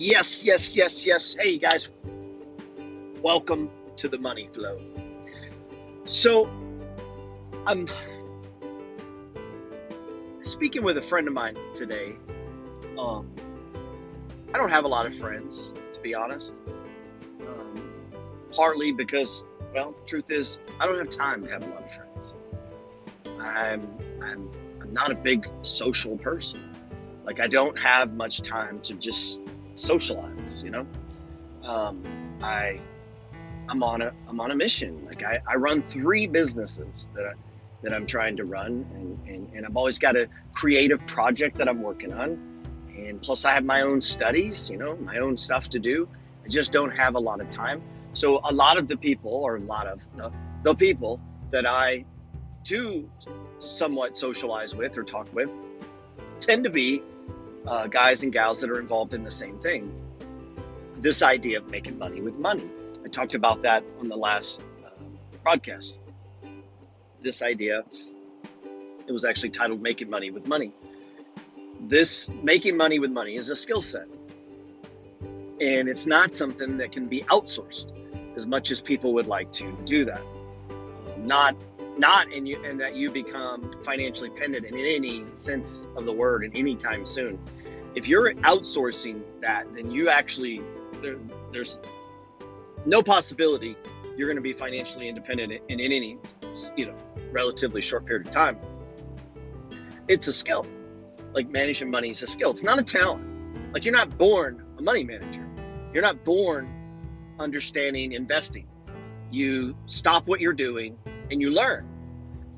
Yes, yes, yes, yes. Hey, guys. Welcome to the money flow. So, I'm speaking with a friend of mine today. Um, I don't have a lot of friends, to be honest. Um, partly because, well, truth is, I don't have time to have a lot of friends. I'm, I'm, I'm not a big social person. Like, I don't have much time to just socialize, you know? Um, I, I'm on a, I'm on a mission. Like, I, I run three businesses that I, that I'm trying to run, and, and, and I've always got a creative project that I'm working on. And plus, I have my own studies, you know, my own stuff to do. I just don't have a lot of time. So, a lot of the people, or a lot of the, the people that I do somewhat socialize with or talk with, tend to be uh, guys and gals that are involved in the same thing. This idea of making money with money. I talked about that on the last uh, broadcast this idea. It was actually titled Making Money with Money. This making money with money is a skill set. And it's not something that can be outsourced as much as people would like to do that. Not not in you and that you become financially dependent in any sense of the word in any time soon. If you're outsourcing that, then you actually there, there's no possibility you're going to be financially independent in, in any you know relatively short period of time. It's a skill. Like managing money is a skill. It's not a talent. Like you're not born a money manager. You're not born understanding investing. You stop what you're doing and you learn.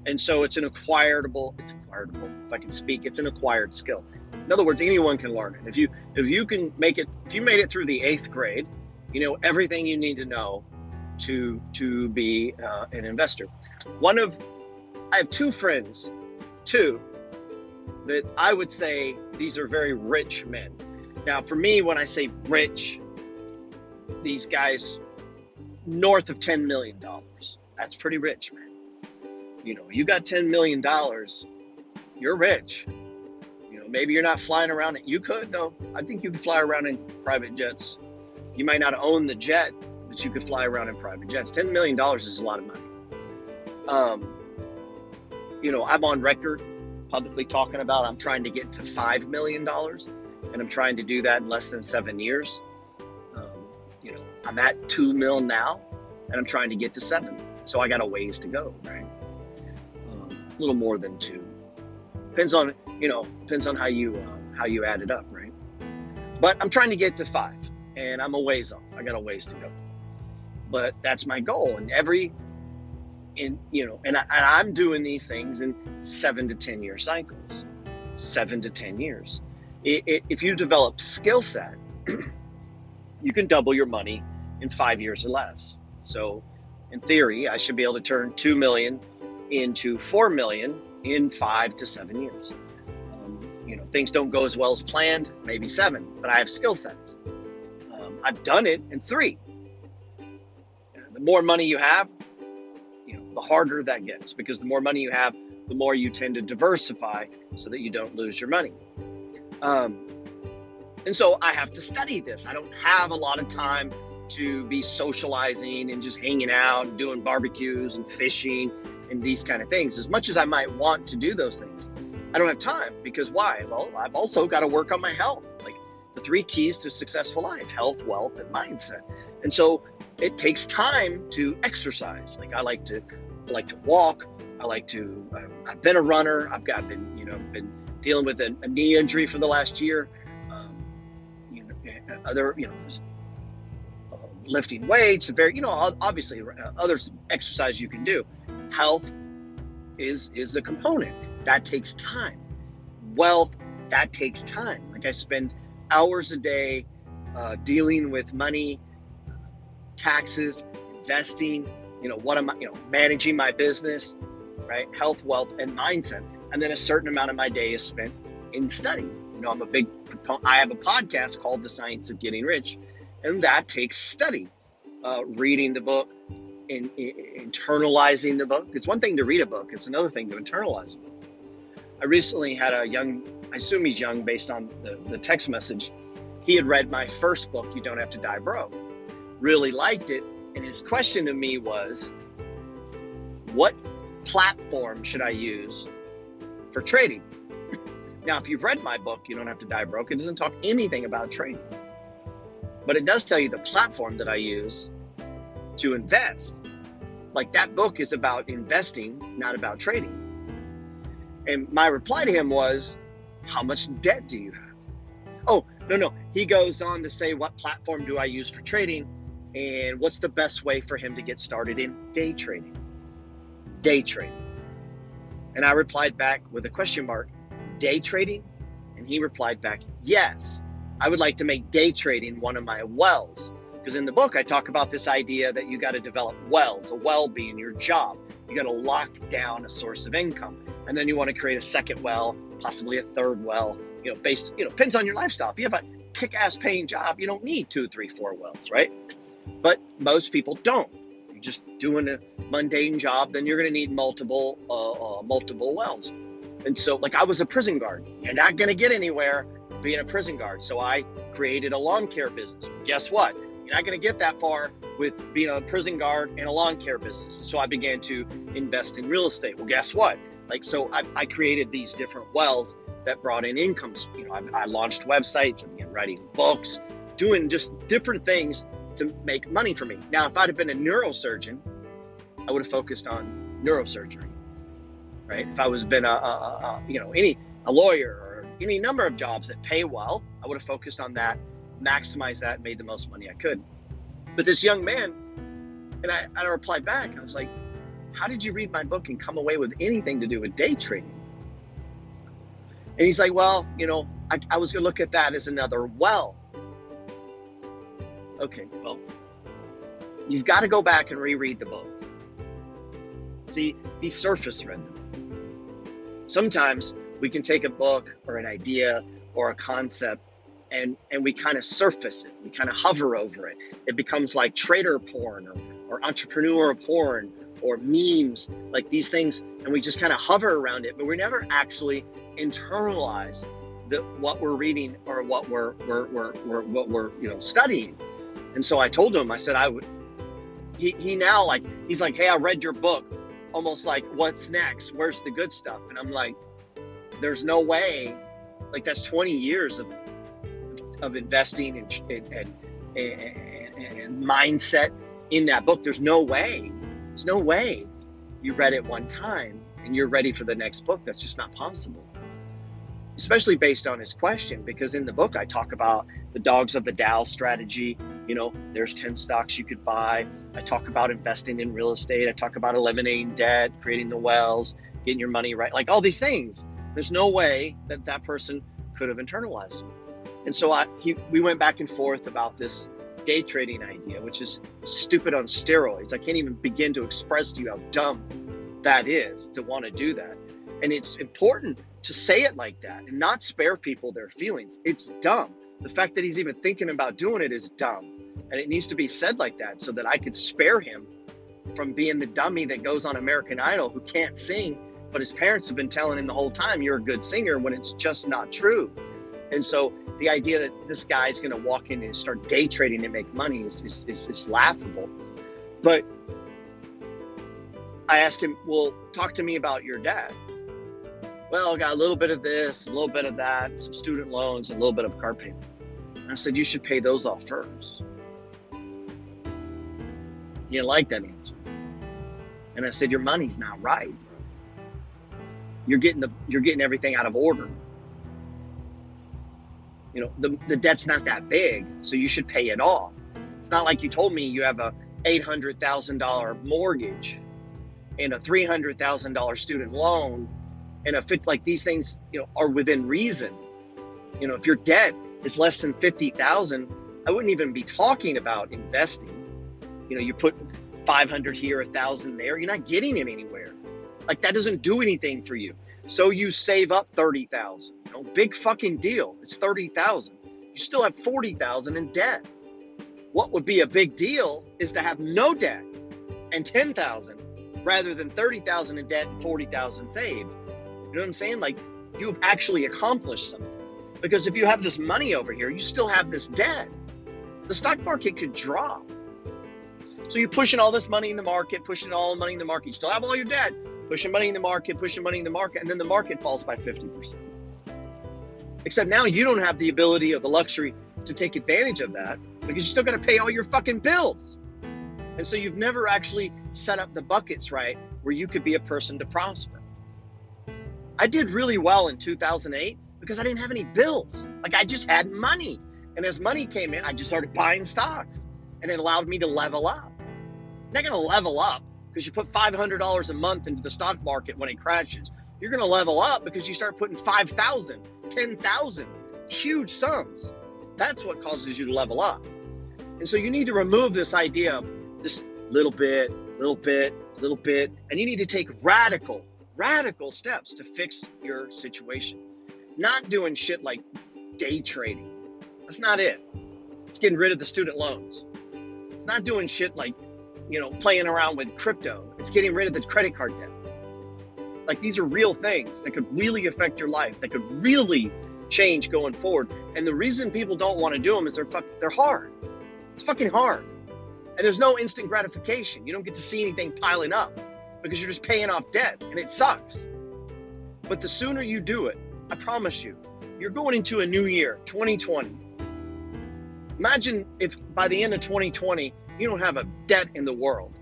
And so it's an acquiredable, it's acquiredable. If I can speak, it's an acquired skill. In other words, anyone can learn it. If you if you can make it, if you made it through the eighth grade, you know everything you need to know to to be uh, an investor. One of I have two friends, two that I would say these are very rich men. Now, for me, when I say rich, these guys north of ten million dollars. That's pretty rich, man. You know, you got ten million dollars, you're rich. You know, maybe you're not flying around it. You could though. I think you could fly around in private jets. You might not own the jet, but you could fly around in private jets. $10 million is a lot of money. Um, you know, I'm on record publicly talking about I'm trying to get to $5 million, and I'm trying to do that in less than seven years. Um, you know, I'm at 2 mil now, and I'm trying to get to seven. So I got a ways to go, right? Um, a little more than two. Depends on, you know, depends on how you uh, how you add it up, right? But I'm trying to get to five, and I'm a ways off. I got a ways to go but that's my goal. And every, in you know, and, I, am doing these things in seven to ten year cycles, seven to ten years. It, it, if you develop skill set, you can double your money in five years or less. So, in theory, I should be able to turn two million into four million in five to seven years. Um, you know, things don't go as well as planned, maybe seven, but I have skill sets. Um, I've done it in three the more money you have, you know, the harder that gets because the more money you have, the more you tend to diversify so that you don't lose your money. Um, and so I have to study this. I don't have a lot of time to be socializing and just hanging out and doing barbecues and fishing and these kind of things. As much as I might want to do those things, I don't have time because why? Well, I've also got to work on my health. Like the three keys to successful life health, wealth, and mindset. And so it takes time to exercise. Like I like to, I like to walk. I like to. Um, I've been a runner. I've got been, you know, been dealing with a, a knee injury for the last year. Um, you know, other, you know, uh, lifting weights. Very, you know, obviously uh, other exercise you can do. Health is is a component that takes time. Wealth that takes time. Like I spend hours a day uh, dealing with money taxes, investing, you know, what am I, you know, managing my business, right? Health, wealth, and mindset. And then a certain amount of my day is spent in study. You know, I'm a big I have a podcast called The Science of Getting Rich, and that takes study, uh, reading the book, in, in, internalizing the book. It's one thing to read a book; it's another thing to internalize a book. I recently had a young, I assume he's young based on the, the text message. He had read my first book, You Don't Have to Die Broke, really liked it. And his question to me was, What platform should I use for trading? Now, if you've read my book, You Don't Have to Die Broke, it doesn't talk anything about trading. But it does tell you the platform that I use to invest. Like that book is about investing, not about trading. And my reply to him was, How much debt do you have? Oh, no, no. He goes on to say, What platform do I use for trading? And what's the best way for him to get started in day trading? Day trading. And I replied back with a question mark Day trading? And he replied back, Yes. I would like to make day trading one of my wells. Because in the book, I talk about this idea that you got to develop wells, a well being your job. You got to lock down a source of income. And then you want to create a second well, possibly a third well, you know, based, you know, depends on your lifestyle. If you have a kick ass paying job, you don't need two, three, four wells, right? But most people don't. You're just doing a mundane job, then you're going to need multiple, uh, uh, multiple wells. And so, like, I was a prison guard. You're not going to get anywhere being a prison guard. So I created a lawn care business. Guess what? You're not going to get that far with being a prison guard and a lawn care business. So I began to invest in real estate. Well, guess what? Like, so I, I created these different wells that brought in incomes. You know, I, I launched websites, I began writing books, doing just different things to make money for me. Now, if I'd have been a neurosurgeon, I would have focused on neurosurgery, right? If I was been a, a, a you know any a lawyer or any number of jobs that pay well, I would have focused on that, maximized that, made the most money I could. But this young man, and I, I replied back, I was like, "How did you read my book and come away with anything to do with day trading?" And he's like, "Well, you know, I, I was going to look at that as another well." Okay, well, you've got to go back and reread the book. See, he surface them. Sometimes we can take a book or an idea or a concept and, and we kind of surface it. We kind of hover over it. It becomes like trader porn or, or entrepreneur porn or memes, like these things, and we just kind of hover around it, but we never actually internalize the, what we're reading or what we're, we're, we're, we're what we're you know studying. And so I told him, I said, I would, he, he now like, he's like, hey, I read your book. Almost like, what's next? Where's the good stuff? And I'm like, there's no way, like that's 20 years of, of investing and, and, and, and mindset in that book. There's no way, there's no way you read it one time and you're ready for the next book. That's just not possible especially based on his question, because in the book I talk about the dogs of the Dow strategy. You know, there's 10 stocks you could buy. I talk about investing in real estate. I talk about eliminating debt, creating the wells, getting your money right, like all these things. There's no way that that person could have internalized. And so I, he, we went back and forth about this day trading idea, which is stupid on steroids. I can't even begin to express to you how dumb that is to want to do that. And it's important to say it like that and not spare people their feelings. It's dumb. The fact that he's even thinking about doing it is dumb. And it needs to be said like that so that I could spare him from being the dummy that goes on American Idol who can't sing, but his parents have been telling him the whole time, you're a good singer when it's just not true. And so the idea that this guy is going to walk in and start day trading and make money is, is, is, is laughable. But I asked him, well, talk to me about your dad well, I got a little bit of this, a little bit of that, some student loans, a little bit of car payment. And I said, you should pay those off first. You didn't like that answer. And I said, your money's not right. You're getting the you're getting everything out of order. You know, the, the debt's not that big, so you should pay it off. It's not like you told me you have a $800,000 mortgage and a $300,000 student loan and a fit like these things, you know, are within reason. You know, if your debt is less than fifty thousand, I wouldn't even be talking about investing. You know, you put five hundred here, a thousand there, you're not getting it anywhere. Like that doesn't do anything for you. So you save up thirty thousand. You know, big fucking deal. It's thirty thousand. You still have forty thousand in debt. What would be a big deal is to have no debt and ten thousand rather than thirty thousand in debt and forty thousand saved. You know what I'm saying? Like you've actually accomplished something. Because if you have this money over here, you still have this debt. The stock market could drop. So you're pushing all this money in the market, pushing all the money in the market. You still have all your debt, pushing money in the market, pushing money in the market, and then the market falls by 50%. Except now you don't have the ability or the luxury to take advantage of that because you're still going to pay all your fucking bills. And so you've never actually set up the buckets right where you could be a person to prosper. I did really well in 2008 because I didn't have any bills. Like I just had money. And as money came in, I just started buying stocks and it allowed me to level up. I'm not going to level up because you put $500 a month into the stock market when it crashes. You're going to level up because you start putting 5,000, 10,000, huge sums. That's what causes you to level up. And so you need to remove this idea of just little bit, little bit, little bit, and you need to take radical, radical steps to fix your situation. Not doing shit like day trading. That's not it. It's getting rid of the student loans. It's not doing shit like, you know, playing around with crypto. It's getting rid of the credit card debt. Like these are real things that could really affect your life, that could really change going forward. And the reason people don't want to do them is they're fuck, they're hard. It's fucking hard. And there's no instant gratification. You don't get to see anything piling up because you're just paying off debt and it sucks. But the sooner you do it, I promise you, you're going into a new year, 2020. Imagine if by the end of 2020, you don't have a debt in the world.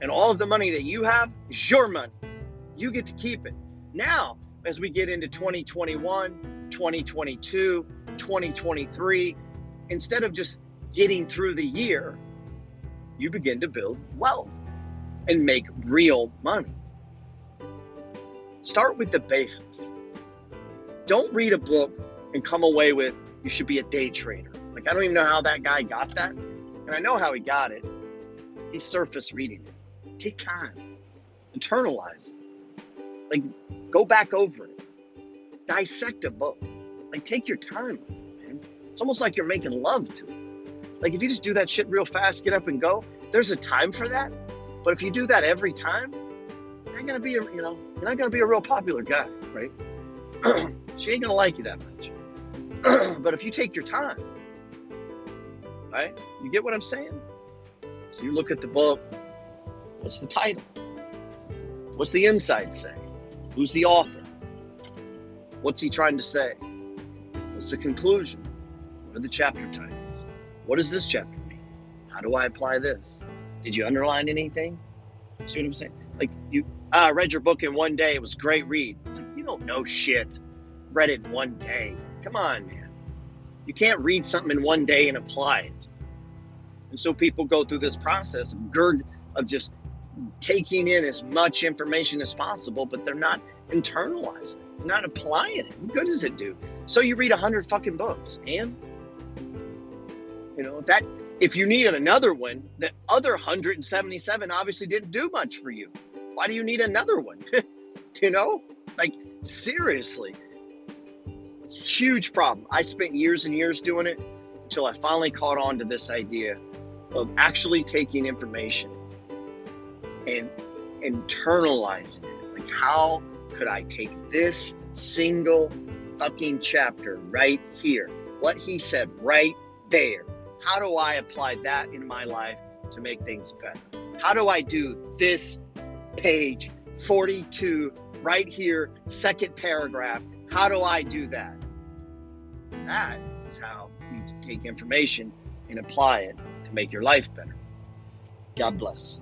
And all of the money that you have is your money. You get to keep it. Now, as we get into 2021, 2022, 2023, instead of just getting through the year, you begin to build wealth and make real money. Start with the basics. Don't read a book and come away with you should be a day trader. Like I don't even know how that guy got that. And I know how he got it. He's surface reading it. Take time. Internalize it. Like go back over it. Dissect a book. Like take your time, man. It's almost like you're making love to it. Like if you just do that shit real fast, get up and go, there's a time for that. But if you do that every time, you're not gonna be a you know, you're not gonna be a real popular guy, right? she ain't gonna like you that much. but if you take your time, right? You get what I'm saying? So you look at the book, what's the title? What's the inside say? Who's the author? What's he trying to say? What's the conclusion? What are the chapter titles? What does this chapter mean? How do I apply this? Did you underline anything? See what I'm saying? Like you, ah, I read your book in one day. It was great read. It's like you don't know shit. Read it in one day. Come on, man. You can't read something in one day and apply it. And so people go through this process of gird of just taking in as much information as possible, but they're not internalizing it, they're not applying it. What good does it do? So you read a hundred fucking books and you know, that if you need another one, the other 177 obviously didn't do much for you. Why do you need another one? you know? Like seriously. Huge problem. I spent years and years doing it until I finally caught on to this idea of actually taking information and internalizing it. Like, how could I take this single fucking chapter right here? What he said right there how do I apply that in my life to make things better? How do I do this page 42 right here, second paragraph? How do I do that? That is how you take information and apply it to make your life better. God bless.